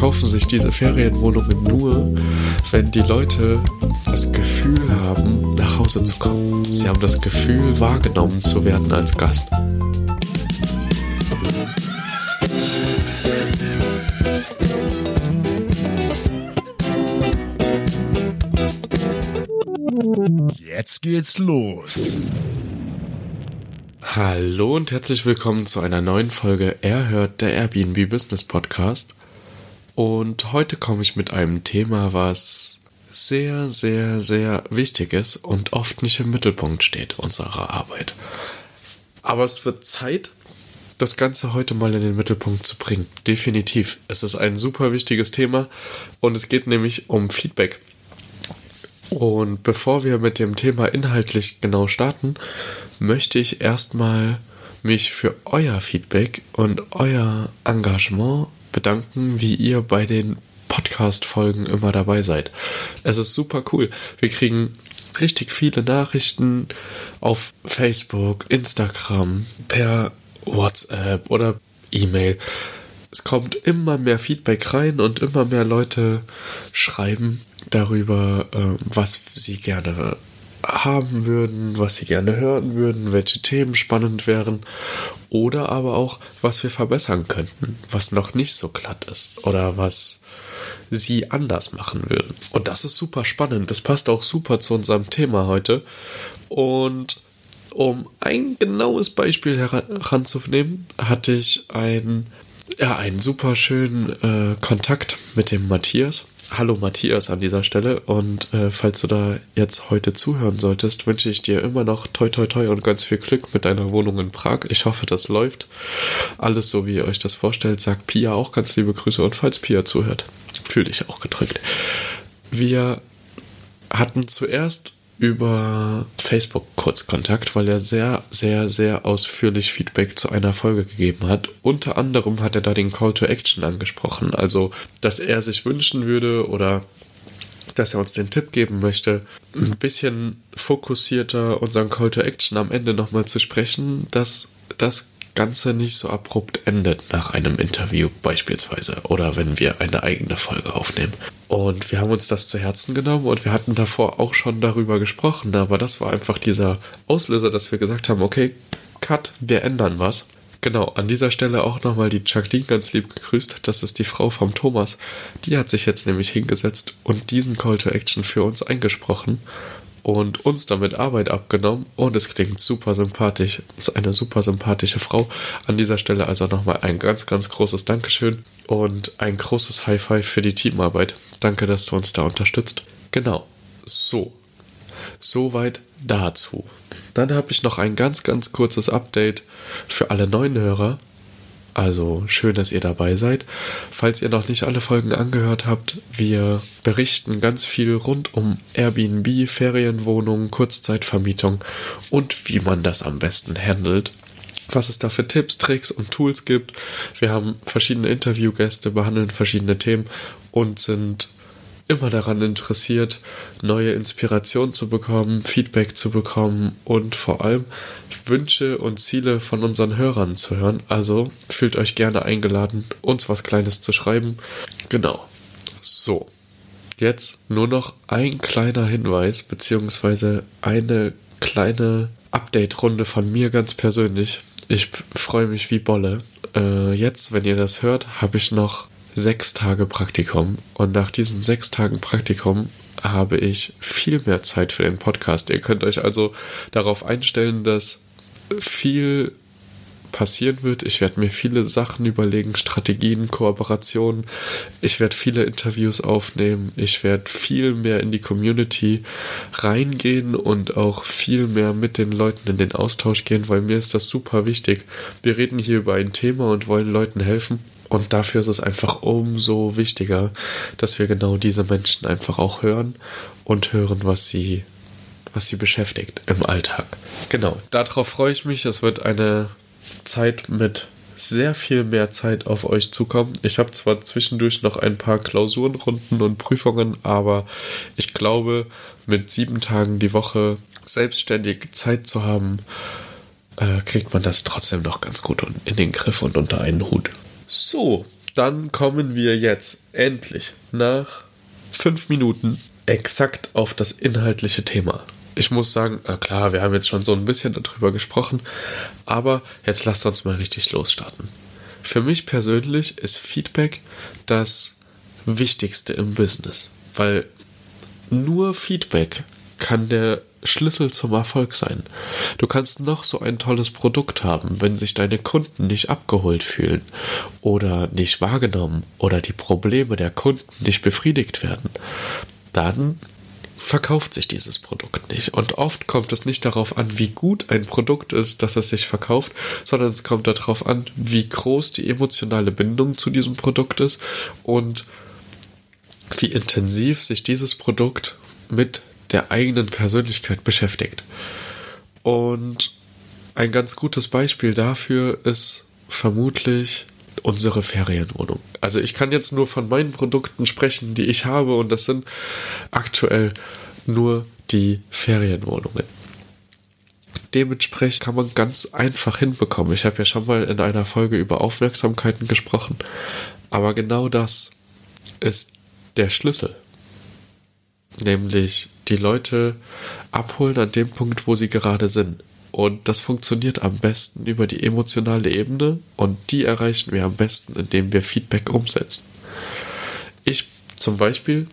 Verkaufen sich diese Ferienwohnungen nur, wenn die Leute das Gefühl haben, nach Hause zu kommen. Sie haben das Gefühl, wahrgenommen zu werden als Gast. Jetzt geht's los. Hallo und herzlich willkommen zu einer neuen Folge Er hört der Airbnb Business Podcast. Und heute komme ich mit einem Thema, was sehr, sehr, sehr wichtig ist und oft nicht im Mittelpunkt steht unserer Arbeit. Aber es wird Zeit, das Ganze heute mal in den Mittelpunkt zu bringen. Definitiv. Es ist ein super wichtiges Thema und es geht nämlich um Feedback. Und bevor wir mit dem Thema inhaltlich genau starten, möchte ich erstmal mich für euer Feedback und euer Engagement bedanken, wie ihr bei den Podcast-Folgen immer dabei seid. Es ist super cool. Wir kriegen richtig viele Nachrichten auf Facebook, Instagram, per WhatsApp oder E-Mail. Es kommt immer mehr Feedback rein und immer mehr Leute schreiben darüber, äh, was sie gerne haben würden, was sie gerne hören würden, welche Themen spannend wären oder aber auch, was wir verbessern könnten, was noch nicht so glatt ist oder was sie anders machen würden. Und das ist super spannend. Das passt auch super zu unserem Thema heute. Und um ein genaues Beispiel heranzunehmen, hatte ich ein, ja, einen super schönen äh, Kontakt mit dem Matthias. Hallo Matthias an dieser Stelle und äh, falls du da jetzt heute zuhören solltest, wünsche ich dir immer noch toi toi toi und ganz viel Glück mit deiner Wohnung in Prag. Ich hoffe, das läuft. Alles so, wie ihr euch das vorstellt. Sagt Pia auch ganz liebe Grüße und falls Pia zuhört, fühl dich auch gedrückt. Wir hatten zuerst über Facebook kurz Kontakt, weil er sehr, sehr, sehr ausführlich Feedback zu einer Folge gegeben hat. Unter anderem hat er da den Call to Action angesprochen, also dass er sich wünschen würde oder dass er uns den Tipp geben möchte, ein bisschen fokussierter unseren Call to Action am Ende nochmal zu sprechen, dass das Ganze nicht so abrupt endet nach einem Interview beispielsweise oder wenn wir eine eigene Folge aufnehmen. Und wir haben uns das zu Herzen genommen und wir hatten davor auch schon darüber gesprochen, aber das war einfach dieser Auslöser, dass wir gesagt haben, okay, Cut, wir ändern was. Genau, an dieser Stelle auch nochmal die Jacqueline ganz lieb gegrüßt. Das ist die Frau vom Thomas. Die hat sich jetzt nämlich hingesetzt und diesen Call to Action für uns eingesprochen und uns damit Arbeit abgenommen und es klingt super sympathisch. ist eine super sympathische Frau. An dieser Stelle also nochmal ein ganz, ganz großes Dankeschön und ein großes High Five für die Teamarbeit. Danke, dass du uns da unterstützt. Genau. So. Soweit dazu. Dann habe ich noch ein ganz, ganz kurzes Update für alle neuen Hörer. Also schön, dass ihr dabei seid. Falls ihr noch nicht alle Folgen angehört habt, wir berichten ganz viel rund um Airbnb, Ferienwohnungen, Kurzzeitvermietung und wie man das am besten handelt. Was es da für Tipps, Tricks und Tools gibt. Wir haben verschiedene Interviewgäste, behandeln verschiedene Themen und sind immer daran interessiert, neue Inspiration zu bekommen, Feedback zu bekommen und vor allem Wünsche und Ziele von unseren Hörern zu hören. Also fühlt euch gerne eingeladen, uns was Kleines zu schreiben. Genau. So. Jetzt nur noch ein kleiner Hinweis, beziehungsweise eine kleine Update-Runde von mir ganz persönlich. Ich freue mich wie Bolle. Äh, jetzt, wenn ihr das hört, habe ich noch sechs Tage Praktikum und nach diesen sechs Tagen Praktikum habe ich viel mehr Zeit für den Podcast. Ihr könnt euch also darauf einstellen, dass viel passieren wird. Ich werde mir viele Sachen überlegen, Strategien, Kooperationen. Ich werde viele Interviews aufnehmen. Ich werde viel mehr in die Community reingehen und auch viel mehr mit den Leuten in den Austausch gehen, weil mir ist das super wichtig. Wir reden hier über ein Thema und wollen Leuten helfen. Und dafür ist es einfach umso wichtiger, dass wir genau diese Menschen einfach auch hören und hören, was sie, was sie beschäftigt im Alltag. Genau, darauf freue ich mich. Es wird eine Zeit mit sehr viel mehr Zeit auf euch zukommen. Ich habe zwar zwischendurch noch ein paar Klausurenrunden und Prüfungen, aber ich glaube, mit sieben Tagen die Woche selbstständig Zeit zu haben, äh, kriegt man das trotzdem noch ganz gut in den Griff und unter einen Hut. So, dann kommen wir jetzt endlich nach fünf Minuten exakt auf das inhaltliche Thema. Ich muss sagen, äh, klar, wir haben jetzt schon so ein bisschen darüber gesprochen, aber jetzt lasst uns mal richtig losstarten. Für mich persönlich ist Feedback das Wichtigste im Business, weil nur Feedback kann der Schlüssel zum Erfolg sein. Du kannst noch so ein tolles Produkt haben, wenn sich deine Kunden nicht abgeholt fühlen oder nicht wahrgenommen oder die Probleme der Kunden nicht befriedigt werden, dann verkauft sich dieses Produkt nicht. Und oft kommt es nicht darauf an, wie gut ein Produkt ist, dass es sich verkauft, sondern es kommt darauf an, wie groß die emotionale Bindung zu diesem Produkt ist und wie intensiv sich dieses Produkt mit der eigenen Persönlichkeit beschäftigt. Und ein ganz gutes Beispiel dafür ist vermutlich unsere Ferienwohnung. Also ich kann jetzt nur von meinen Produkten sprechen, die ich habe und das sind aktuell nur die Ferienwohnungen. Dementsprechend kann man ganz einfach hinbekommen. Ich habe ja schon mal in einer Folge über Aufmerksamkeiten gesprochen, aber genau das ist der Schlüssel nämlich die Leute abholen an dem Punkt, wo sie gerade sind. Und das funktioniert am besten über die emotionale Ebene und die erreichen wir am besten, indem wir Feedback umsetzen. Ich zum Beispiel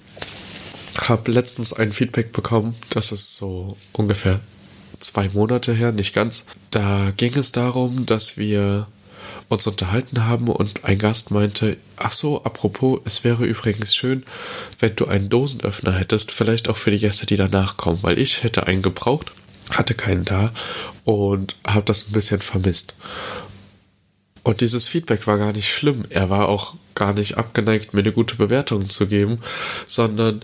habe letztens ein Feedback bekommen, das ist so ungefähr zwei Monate her, nicht ganz. Da ging es darum, dass wir uns unterhalten haben und ein Gast meinte, ach so, apropos, es wäre übrigens schön, wenn du einen Dosenöffner hättest, vielleicht auch für die Gäste, die danach kommen, weil ich hätte einen gebraucht, hatte keinen da und habe das ein bisschen vermisst. Und dieses Feedback war gar nicht schlimm. Er war auch gar nicht abgeneigt, mir eine gute Bewertung zu geben, sondern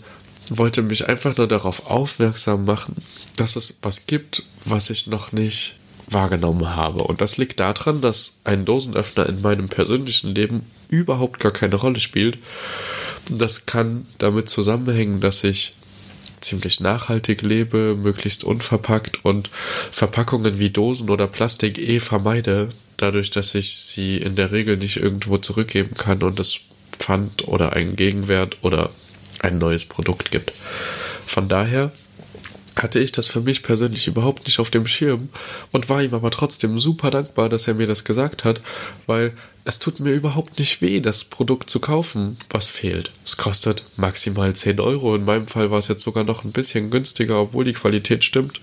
wollte mich einfach nur darauf aufmerksam machen, dass es was gibt, was ich noch nicht wahrgenommen habe. Und das liegt daran, dass ein Dosenöffner in meinem persönlichen Leben überhaupt gar keine Rolle spielt. Das kann damit zusammenhängen, dass ich ziemlich nachhaltig lebe, möglichst unverpackt und Verpackungen wie Dosen oder Plastik eh vermeide, dadurch, dass ich sie in der Regel nicht irgendwo zurückgeben kann und es Pfand oder einen Gegenwert oder ein neues Produkt gibt. Von daher hatte ich das für mich persönlich überhaupt nicht auf dem Schirm und war ihm aber trotzdem super dankbar, dass er mir das gesagt hat, weil es tut mir überhaupt nicht weh, das Produkt zu kaufen, was fehlt. Es kostet maximal 10 Euro. In meinem Fall war es jetzt sogar noch ein bisschen günstiger, obwohl die Qualität stimmt.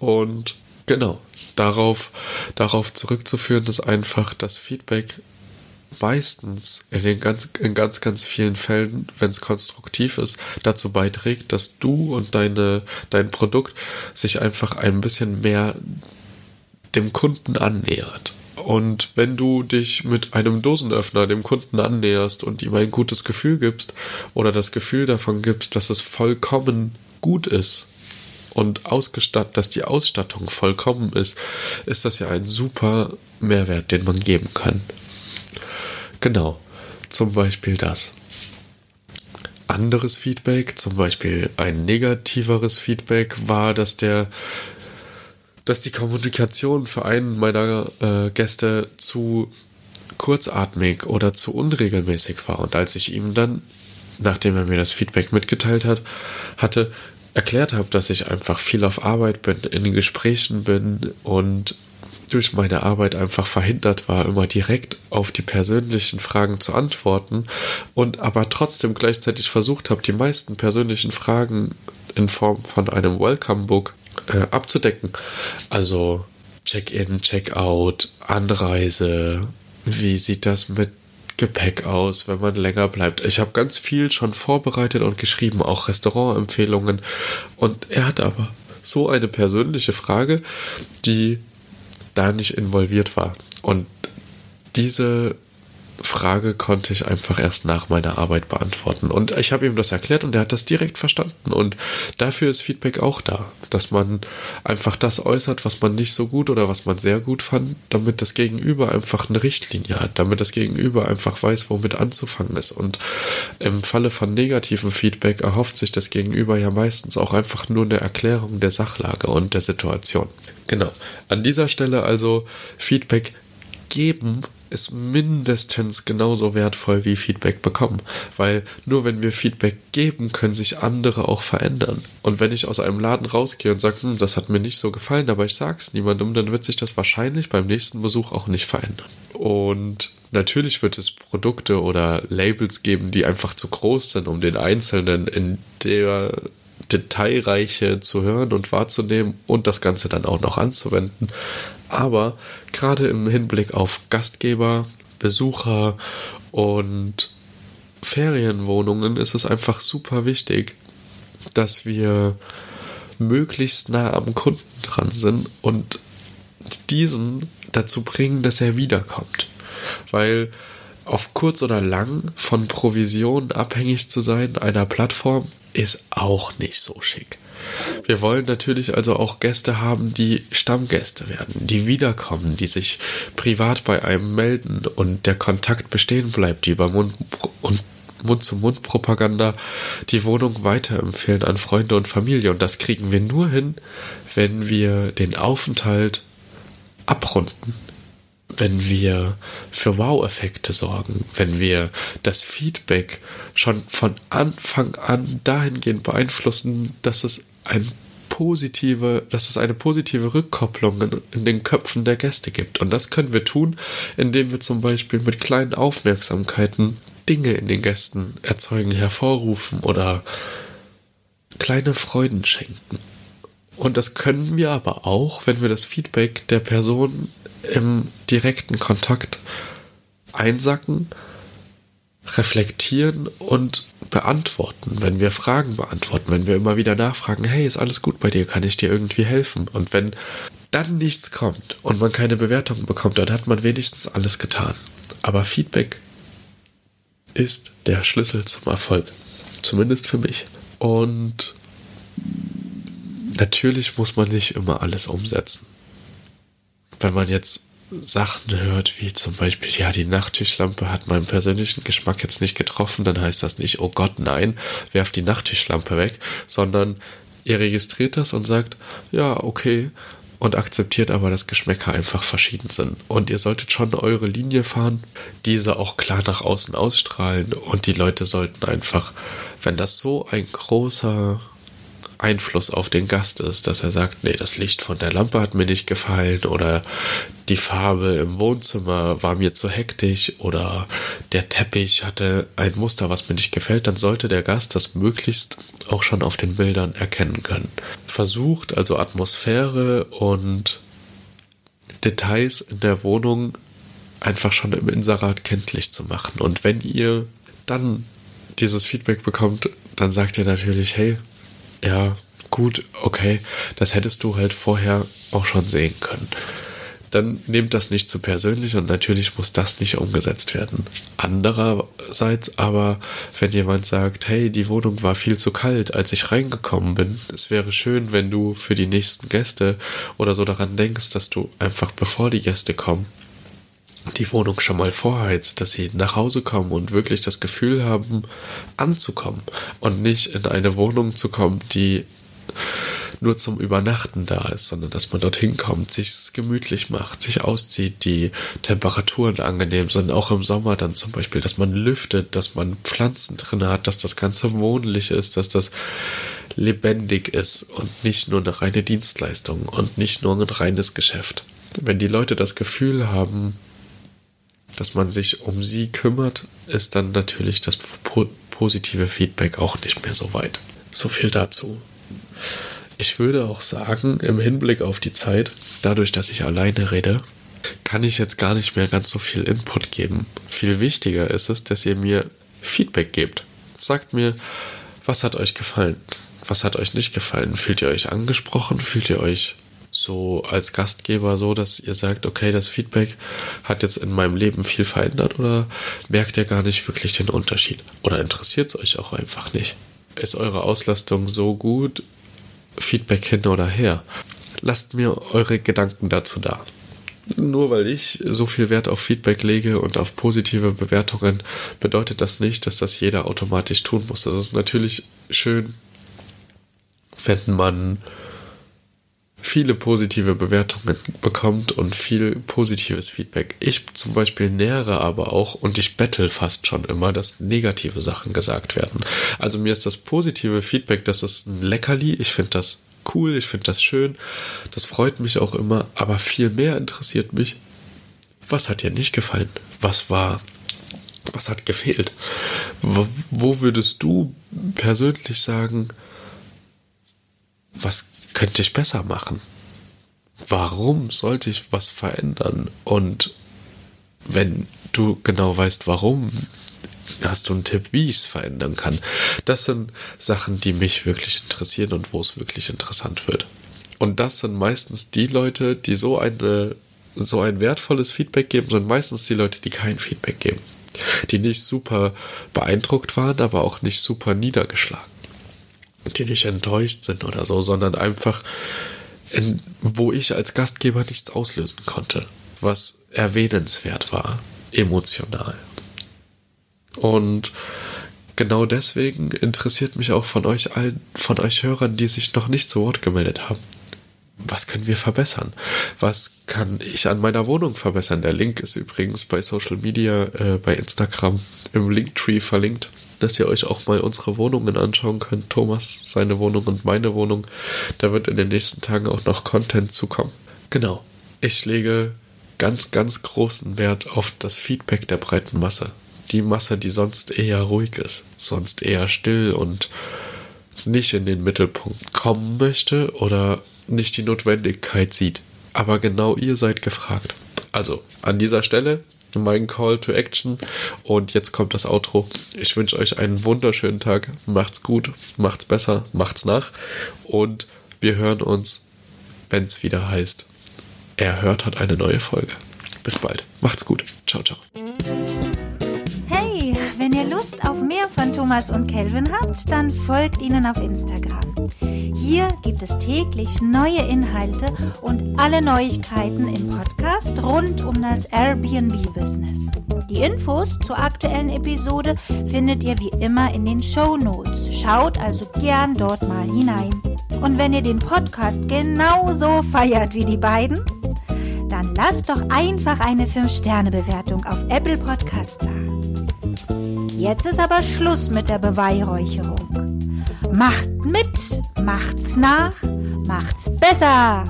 Und genau, darauf, darauf zurückzuführen ist einfach das Feedback meistens in, den ganz, in ganz, ganz vielen Fällen, wenn es konstruktiv ist, dazu beiträgt, dass du und deine, dein Produkt sich einfach ein bisschen mehr dem Kunden annähert. Und wenn du dich mit einem Dosenöffner dem Kunden annäherst und ihm ein gutes Gefühl gibst oder das Gefühl davon gibst, dass es vollkommen gut ist und ausgestattet, dass die Ausstattung vollkommen ist, ist das ja ein super Mehrwert, den man geben kann. Genau, zum Beispiel das. Anderes Feedback, zum Beispiel ein negativeres Feedback, war, dass der dass die Kommunikation für einen meiner äh, Gäste zu kurzatmig oder zu unregelmäßig war. Und als ich ihm dann, nachdem er mir das Feedback mitgeteilt hat, hatte, erklärt habe, dass ich einfach viel auf Arbeit bin, in Gesprächen bin und durch meine Arbeit einfach verhindert war, immer direkt auf die persönlichen Fragen zu antworten und aber trotzdem gleichzeitig versucht habe, die meisten persönlichen Fragen in Form von einem Welcome Book äh, abzudecken. Also Check-in, Check-out, Anreise, wie sieht das mit Gepäck aus, wenn man länger bleibt. Ich habe ganz viel schon vorbereitet und geschrieben, auch Restaurantempfehlungen. Und er hat aber so eine persönliche Frage, die da nicht involviert war. Und diese Frage konnte ich einfach erst nach meiner Arbeit beantworten. Und ich habe ihm das erklärt und er hat das direkt verstanden. Und dafür ist Feedback auch da, dass man einfach das äußert, was man nicht so gut oder was man sehr gut fand, damit das Gegenüber einfach eine Richtlinie hat, damit das Gegenüber einfach weiß, womit anzufangen ist. Und im Falle von negativem Feedback erhofft sich das Gegenüber ja meistens auch einfach nur eine Erklärung der Sachlage und der Situation. Genau. An dieser Stelle also Feedback geben ist mindestens genauso wertvoll wie Feedback bekommen. Weil nur wenn wir Feedback geben, können sich andere auch verändern. Und wenn ich aus einem Laden rausgehe und sage, hm, das hat mir nicht so gefallen, aber ich sage es niemandem, dann wird sich das wahrscheinlich beim nächsten Besuch auch nicht verändern. Und natürlich wird es Produkte oder Labels geben, die einfach zu groß sind, um den Einzelnen in der Detailreiche zu hören und wahrzunehmen und das Ganze dann auch noch anzuwenden. Aber gerade im Hinblick auf Gastgeber, Besucher und Ferienwohnungen ist es einfach super wichtig, dass wir möglichst nah am Kunden dran sind und diesen dazu bringen, dass er wiederkommt. Weil auf kurz oder lang von Provisionen abhängig zu sein einer Plattform ist auch nicht so schick. Wir wollen natürlich also auch Gäste haben, die Stammgäste werden, die wiederkommen, die sich privat bei einem melden und der Kontakt bestehen bleibt, die über Mund und Mund-zu-Mund-Propaganda die Wohnung weiterempfehlen an Freunde und Familie. Und das kriegen wir nur hin, wenn wir den Aufenthalt abrunden wenn wir für Wow-Effekte sorgen, wenn wir das Feedback schon von Anfang an dahingehend beeinflussen, dass es ein positive, dass es eine positive Rückkopplung in, in, den Köpfen der Gäste gibt. Und das können wir tun, indem wir zum Beispiel mit kleinen Aufmerksamkeiten Dinge in den Gästen erzeugen, hervorrufen oder kleine Freuden schenken. Und das können wir aber auch, wenn wir das Feedback der Person im direkten Kontakt einsacken, reflektieren und beantworten, wenn wir Fragen beantworten, wenn wir immer wieder nachfragen, hey, ist alles gut bei dir, kann ich dir irgendwie helfen? Und wenn dann nichts kommt und man keine Bewertung bekommt, dann hat man wenigstens alles getan. Aber Feedback ist der Schlüssel zum Erfolg. Zumindest für mich. Und natürlich muss man nicht immer alles umsetzen wenn man jetzt Sachen hört, wie zum Beispiel, ja, die Nachttischlampe hat meinen persönlichen Geschmack jetzt nicht getroffen, dann heißt das nicht, oh Gott, nein, werft die Nachttischlampe weg, sondern ihr registriert das und sagt, ja, okay, und akzeptiert aber, dass Geschmäcker einfach verschieden sind. Und ihr solltet schon eure Linie fahren, diese auch klar nach außen ausstrahlen und die Leute sollten einfach, wenn das so ein großer Einfluss auf den Gast ist, dass er sagt, nee, das Licht von der Lampe hat mir nicht gefallen oder die Farbe im Wohnzimmer war mir zu hektisch oder der Teppich hatte ein Muster, was mir nicht gefällt, dann sollte der Gast das möglichst auch schon auf den Bildern erkennen können. Versucht also Atmosphäre und Details in der Wohnung einfach schon im Inserat kenntlich zu machen. Und wenn ihr dann dieses Feedback bekommt, dann sagt ihr natürlich, hey, ja, gut, okay, das hättest du halt vorher auch schon sehen können. Dann nehmt das nicht zu persönlich und natürlich muss das nicht umgesetzt werden. Andererseits aber, wenn jemand sagt, hey, die Wohnung war viel zu kalt, als ich reingekommen bin, es wäre schön, wenn du für die nächsten Gäste oder so daran denkst, dass du einfach bevor die Gäste kommen, die Wohnung schon mal vorheizt, dass sie nach Hause kommen und wirklich das Gefühl haben, anzukommen und nicht in eine Wohnung zu kommen, die nur zum Übernachten da ist, sondern dass man dorthin kommt, sich gemütlich macht, sich auszieht, die Temperaturen angenehm sind, auch im Sommer dann zum Beispiel, dass man lüftet, dass man Pflanzen drin hat, dass das Ganze wohnlich ist, dass das lebendig ist und nicht nur eine reine Dienstleistung und nicht nur ein reines Geschäft. Wenn die Leute das Gefühl haben, dass man sich um sie kümmert, ist dann natürlich das po positive Feedback auch nicht mehr so weit. So viel dazu. Ich würde auch sagen, im Hinblick auf die Zeit, dadurch, dass ich alleine rede, kann ich jetzt gar nicht mehr ganz so viel Input geben. Viel wichtiger ist es, dass ihr mir Feedback gebt. Sagt mir, was hat euch gefallen? Was hat euch nicht gefallen? Fühlt ihr euch angesprochen? Fühlt ihr euch so als Gastgeber so, dass ihr sagt, okay, das Feedback hat jetzt in meinem Leben viel verändert oder merkt ihr gar nicht wirklich den Unterschied? Oder interessiert es euch auch einfach nicht? Ist eure Auslastung so gut? Feedback hin oder her? Lasst mir eure Gedanken dazu da. Nur weil ich so viel Wert auf Feedback lege und auf positive Bewertungen, bedeutet das nicht, dass das jeder automatisch tun muss. Es ist natürlich schön, wenn man viele positive Bewertungen bekommt und viel positives Feedback. Ich zum Beispiel nähere aber auch und ich bettel fast schon immer, dass negative Sachen gesagt werden. Also mir ist das positive Feedback, das ist ein Leckerli. Ich finde das cool, ich finde das schön. Das freut mich auch immer. Aber viel mehr interessiert mich, was hat dir nicht gefallen? Was war was hat gefehlt? Wo, wo, würdest du persönlich sagen, was könnte ich besser machen? Warum sollte ich was verändern? Und wenn du genau weißt, warum, hast du einen Tipp, wie ich es verändern kann? Das sind Sachen, die mich wirklich interessieren und wo es wirklich interessant wird. Und das sind meistens die Leute, die so eine so ein wertvolles Feedback geben, sind meistens die Leute, die kein Feedback geben. Die nicht super beeindruckt waren, aber auch nicht super niedergeschlagen die nicht enttäuscht sind oder so, sondern einfach, in, wo ich als Gastgeber nichts auslösen konnte, was erwähnenswert war, emotional. Und genau deswegen interessiert mich auch von euch allen, von euch Hörern, die sich noch nicht zu Wort gemeldet haben. Was können wir verbessern? Was kann ich an meiner Wohnung verbessern? Der Link ist übrigens bei Social Media, äh, bei Instagram im Linktree verlinkt dass ihr euch auch mal unsere Wohnungen anschauen könnt. Thomas, seine Wohnung und meine Wohnung. Da wird in den nächsten Tagen auch noch Content zukommen. Genau. Ich lege ganz, ganz großen Wert auf das Feedback der breiten Masse. Die Masse, die sonst eher ruhig ist, sonst eher still und nicht in den Mittelpunkt kommen möchte oder nicht die Notwendigkeit sieht. Aber genau ihr seid gefragt. Also, an dieser Stelle mein Call to Action. Und jetzt kommt das Outro. Ich wünsche euch einen wunderschönen Tag. Macht's gut, macht's besser, macht's nach. Und wir hören uns, wenn es wieder heißt, er hört hat eine neue Folge. Bis bald. Macht's gut. Ciao, ciao. Thomas und Kelvin habt, dann folgt ihnen auf Instagram. Hier gibt es täglich neue Inhalte und alle Neuigkeiten im Podcast rund um das Airbnb-Business. Die Infos zur aktuellen Episode findet ihr wie immer in den Show Notes. Schaut also gern dort mal hinein. Und wenn ihr den Podcast genauso feiert wie die beiden, dann lasst doch einfach eine 5-Sterne-Bewertung auf Apple Podcast da. Jetzt ist aber Schluss mit der Beweihräucherung. Macht mit, macht's nach, macht's besser.